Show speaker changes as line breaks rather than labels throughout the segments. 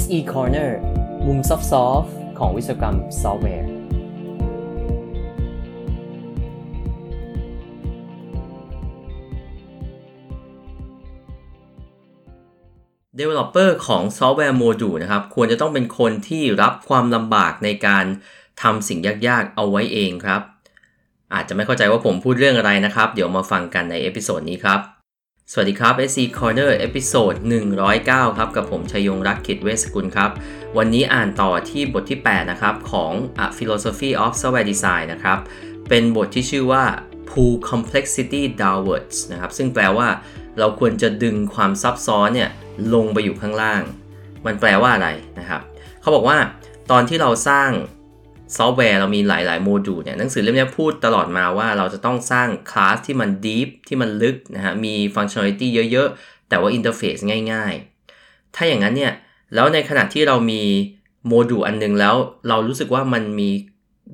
SE Corner มุมซอฟต์ของวิศวกรรมซอฟต์แวร์
Developer ของซอฟต์แวร์โมดูลนะครับ ควรจะต้องเป็นคนที่รับความลำบากในการทำสิ่งยากๆ เอาไว้เองครับ อาจจะไม่เข้าใจว่าผมพูดเรื่องอะไรนะครับ เดี๋ยวมาฟังกันใน episode นี้ครับ สวัสดีครับ SE Corner episode 109 ครับ กับผมชยงรักกิจเวสกุลครับ วันนี้อ่านต่อที่บทที่ 8 นะครับ ของ A Philosophy of Software Design นะครับ เป็นบทที่ชื่อว่า Pull Complexity Downwards นะครับ ซึ่งแปลว่าเราควรจะดึงความซับซ้อนเนี่ยลงไปอยู่ข้างล่าง มันแปลว่าอะไรนะครับ เขาบอกว่าตอนที่เราสร้าง ซอฟต์แวร์เรามีหลาย ๆ โมดูลเนี่ยหนังสือเล่มนี้พูดตลอดมาว่าเราจะต้องสร้างคลาสที่มัน deep ที่มันลึกนะฮะมี functionality เยอะ ๆ แต่ว่า interfaceง่าย ๆ ถ้าอย่างนั้นเนี่ยแล้วในขณะที่เรามีโมดูลอันนึงแล้วเรารู้สึกว่ามันมี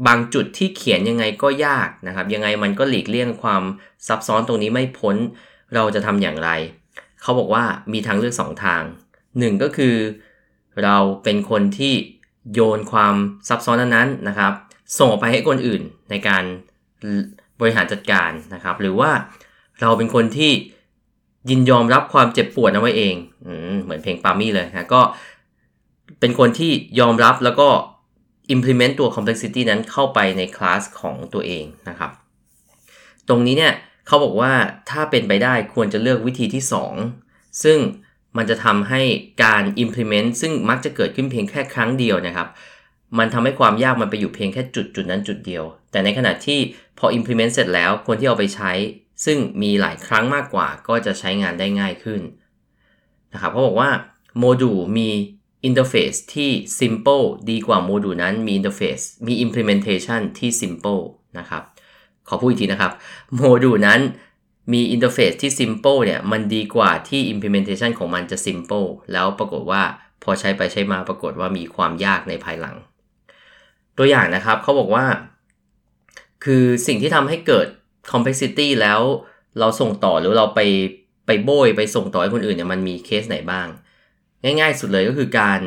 บางจุดที่เขียนยังไงก็ยากนะครับ ยังไงมันก็หลีกเลี่ยงความซับซ้อนตรงนี้ไม่พ้น เราจะทำอย่างไร เขาบอกว่ามีทางเลือก 2 ทาง 1 ก็คือ เราเป็นคนที่ โยนความซับซ้อนนั้นๆนะครับ ส่งออกไปให้คนอื่นในการบริหารจัดการนะครับ หรือว่าเราเป็นคนที่ยินยอมรับความเจ็บปวดเอาไว้เองอเหมือนเพลงปามี่เลยนะก็เป็นคนที่ยอมรับแล้วก็ implement ตัว complexity นั้นเข้าไปในคลาสของตัวเองนะครับ ตรงนี้เนี่ยเขาบอกว่าถ้าเป็นไปได้ควรจะเลือกวิธีที่ 2 ซึ่ง มันจะทำให้การ implement ซึ่งมักจะเกิดขึ้นเพียงแค่ครั้งเดียวนะครับ มันทำให้ความยากมันไปอยู่เพียงแค่จุดจุดนั้นจุดเดียว แต่ในขณะที่พอ implement เสร็จแล้วคนที่เอาไปใช้ ซึ่งมีหลายครั้งมากกว่าก็จะใช้งานได้ง่ายขึ้นนะครับเขาบอกว่าโมดูลมี interface ที่ simple ดีกว่าโมดูลนั้นมี interface มี implementation ที่ simple นะครับ ขอพูดอีกทีนะครับโมดูลนั้น มี interface ที่ simple เนี่ย มันดีกว่าที่ implementation ของมันจะ simple แล้วปรากฏว่าพอใช้ไปใช้มาปรากฏว่ามีความยากในภายหลัง ตัวอย่างนะครับเขาบอกว่า คือสิ่งที่ทำให้เกิด complexity แล้วเราส่งต่อหรือเราไปไปโบยไปส่งต่อให้คนอื่นเนี่ยมันมีเคสไหนบ้าง ง่ายๆ สุดเลยก็คือการ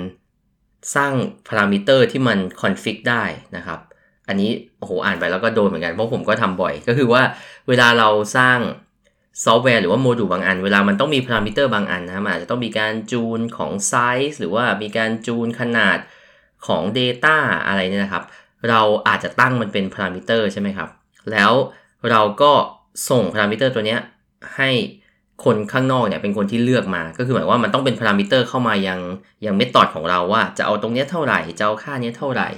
สร้างพารามิเตอร์ที่มัน config ได้นะครับ อันนี้โอ้โหอ่านไปแล้วก็โดนเหมือนกันเพราะผมก็ทำบ่อย ก็คือว่าเวลาเราสร้าง ซอฟต์แวร์หรือว่าโมดูลบางอัน เวลามันต้องมีพารามิเตอร์บางอันนะมันอาจจะต้องมีการจูนของไซส์หรือว่ามีการจูนขนาดของ Data อะไรเนี่ยนะครับ เราอาจจะตั้งมันเป็นพารามิเตอร์ใช่ไหมครับ แล้วเราก็ส่งพารามิเตอร์ตัวนี้ให้คนข้างนอกเนี่ยเป็นคนที่เลือกมา ก็คือหมายว่ามันต้องเป็นพารามิเตอร์เข้ามายังยัง method ของเราว่าจะเอาตรงนี้เท่าไหร่ จะเอาค่านี้เท่าไหร่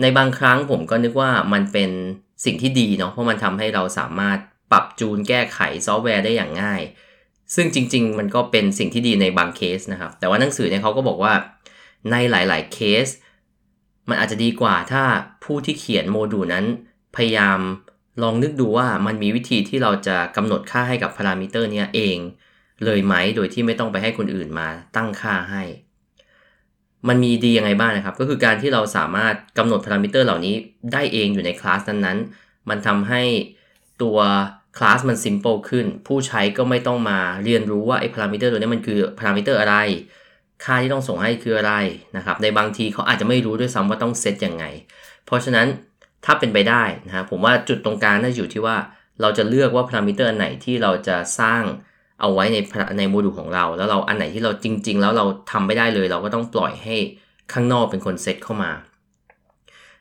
ในบางครั้งผมก็นึกว่ามันเป็นสิ่งที่ดีเนาะ เพราะมันทำให้เราสามารถ ปรับจูนแก้ไขซอฟต์แวร์ได้อย่างง่าย ซึ่งจริง ๆ มันก็เป็นสิ่งที่ดีในบางเคสนะครับ แต่ว่าหนังสือเนี่ยเขาก็บอกว่าในหลาย ๆ เคส มันอาจจะดีกว่าถ้าผู้ที่เขียนโมดูลนั้นพยายามลองนึกดูว่ามันมีวิธีที่เราจะกำหนดค่าให้กับพารามิเตอร์นี้เองเลยไหมโดยที่ไม่ต้องไปให้คนอื่นมาตั้งค่าให้ มันมีดียังไงบ้างนะครับ ก็คือการที่เราสามารถกำหนดพารามิเตอร์เหล่านี้ได้เองอยู่ในคลาสนั้นๆ มันทำให้ตัว คลาสมัน simple ขึ้น ผู้ใช้ก็ไม่ต้องมาเรียนรู้ว่าไอ้พารามิเตอร์ตัวนี้มันคือพารามิเตอร์อะไร ค่าที่ต้องส่งให้คืออะไรนะครับในบางทีเขาอาจจะไม่รู้ด้วยซ้ำว่าต้องเซตยังไง เพราะฉะนั้นถ้าเป็นไปได้นะผมว่าจุดตรงกลางน่าอยู่ที่ว่าเราจะเลือกว่าพารามิเตอร์อันไหนที่เราจะสร้างเอาไว้ในในโมดูลของเรา แล้วเราอันไหนที่เราจริง ๆ แล้วเราทำไม่ได้เลย เราก็ต้องปล่อยให้ข้างนอกเป็นคนเซตเข้ามา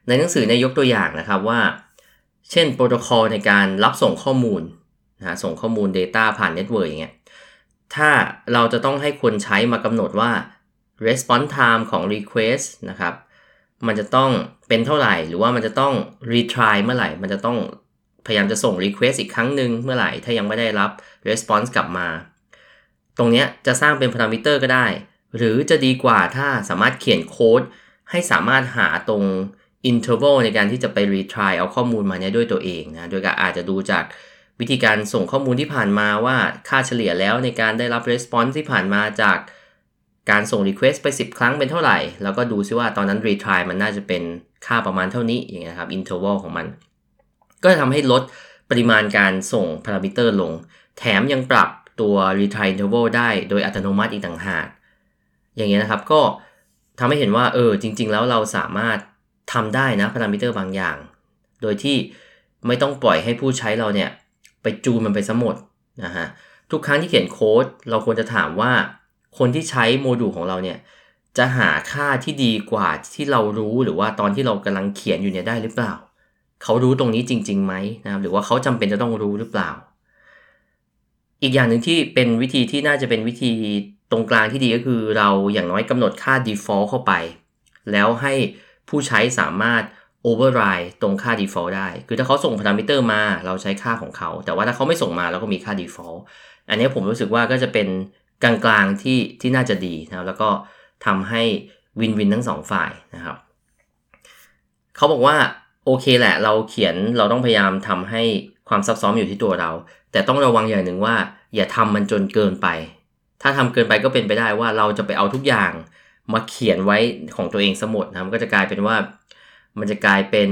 ในหนังสือในยกตัวอย่างนะครับว่า เช่นโปรโตคอลในการรับส่งข้อมูลนะส่งข้อมูล Data ผ่านเน็ตเวิร์กอย่างเงี้ยถ้าเราจะต้องให้คนใช้มากำหนดว่า response time ของ request นะครับ มันจะต้องเป็นเท่าไหร่ หรือว่ามันจะต้อง retry เมื่อไหร่ มันจะต้องพยายามจะส่ง request อีกครั้งหนึ่งเมื่อไหร่ ถ้ายังไม่ได้รับ response กลับมา ตรงนี้จะสร้างเป็นพารามิเตอร์ก็ได้ หรือจะดีกว่าถ้าสามารถเขียนโค้ดให้สามารถหาตรง interval ในการที่จะไป retry เอาข้อมูลมาเนี่ยด้วยตัวเองนะ โดยการอาจจะดูจากวิธีการส่งข้อมูลที่ผ่านมาว่าค่าเฉลี่ยแล้วในการได้รับ response ที่ผ่านมาจากการส่ง Request ไป 10 ครั้งเป็นเท่าไหร่ แล้วก็ดูซิว่าตอนนั้น retry มันน่าจะเป็นค่าประมาณเท่านี้อย่างเงี้ยครับ interval ของมัน ก็จะทำให้ลดปริมาณการส่งพารามิเตอร์ลง แถมยังปรับตัว retry interval ได้โดยอัตโนมัติอีกต่างหาก อย่างเงี้ยนะครับก็ทำให้เห็นว่าเออจริง ๆ แล้วเราสามารถ ทำได้นะพารามิเตอร์บางอย่าง โดยที่ไม่ต้องปล่อยให้ผู้ใช้เราเนี่ย ไปจูนมันไปซะหมดนะฮะทุกครั้งที่เขียนโค้ดเราควรจะถามว่า คนที่ใช้โมดูลของเราเนี่ย จะหาค่าที่ดีกว่าที่เรารู้หรือว่าตอนที่เรากำลังเขียนอยู่เนี่ยได้หรือเปล่า เขารู้ตรงนี้จริงๆไหมนะครับหรือว่าเขาจำเป็นจะต้องรู้หรือเปล่า อีกอย่างหนึ่งที่เป็นวิธีที่น่าจะเป็นวิธีตรงกลางที่ดีก็คือเราอย่างน้อยกำหนดค่า default เข้าไป แล้วให้ ผู้ใช้สามารถ override ตรงค่า default ได้ คือถ้าเขาส่งพารามิเตอร์มาเราใช้ค่าของเขา แต่ว่าถ้าเขาไม่ส่งมาเราก็มีค่า default อันนี้ผมรู้สึกว่าก็จะเป็นกลางๆที่ที่น่าจะดีนะแล้วก็ทำให้win-win ทั้งสองฝ่ายนะครับ เขาบอกว่าโอเคแหละเราเขียนเราต้องพยายามทำให้ความซับซ้อนอยู่ที่ตัวเรา แต่ต้องระวังอย่างหนึ่งว่า อย่าทำมันจนเกินไป ถ้าทำเกินไปก็เป็นไปได้ว่าเราจะไปเอาทุกอย่าง มาเขียนไว้ของตัวเองหมดนะมันก็จะกลายเป็นว่ามันจะกลายเป็น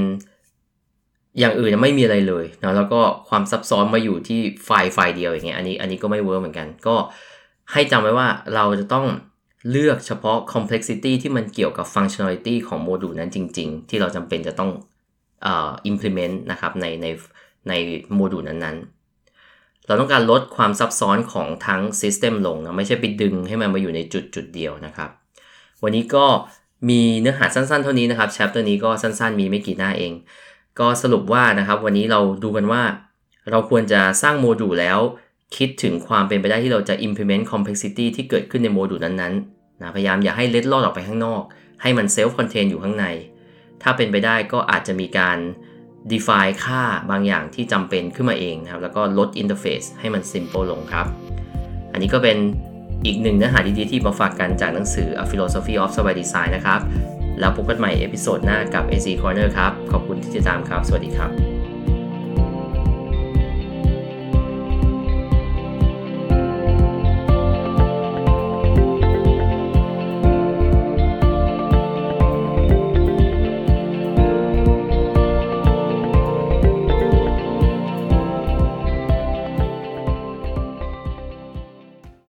อย่างอื่นไม่มีอะไรเลยนะแล้วก็ความซับซ้อนมาอยู่ที่ไฟล์ไฟล์เดียวอย่างเงี้ยอันนี้อันนี้ก็ไม่ work เหมือนกัน ก็ให้จำไว้ว่าเราจะต้องเลือกเฉพาะ complexity ที่มันเกี่ยวกับ functionality ของโมดูลนั้นจริง ๆ ที่เราจำเป็นจะต้องเอ่อ implement นะครับในในในโมดูลนั้นๆ เราต้องการลดความซับซ้อนของทั้ง system ลงนะไม่ใช่ไปดึงให้มันมาอยู่ในจุดจุดเดียวนะครับ วันนี้ก็มีเนื้อหาสั้นๆ เท่านี้นะครับ chapter นี้ก็สั้นๆ มีไม่กี่หน้าเอง ก็สรุปว่านะครับ วันนี้เราดูกันว่า เราควรจะสร้างโมดูลแล้ว คิดถึงความเป็นไปได้ที่เราจะ implement complexity ที่เกิดขึ้นในโมดูลนั้นๆนะพยายามอย่าให้เล็ดลอดออกไปข้างนอก ให้มัน self contain อยู่ข้างใน ถ้าเป็นไปได้ก็อาจจะมีการ define ค่าบางอย่างที่จำเป็นขึ้นมาเองนะครับ แล้วก็ลด interface ให้มัน simple ลงครับ อันนี้ก็เป็น อีกหนึ่งเนื้อหาดีๆที่มาฝากกันจากหนังสือ A Philosophy of Software Design นะครับ แล้วพบกันใหม่ episode หน้ากับ SE Corner ครับ ขอบคุณที่ติดตามครับ สวัสดีครับ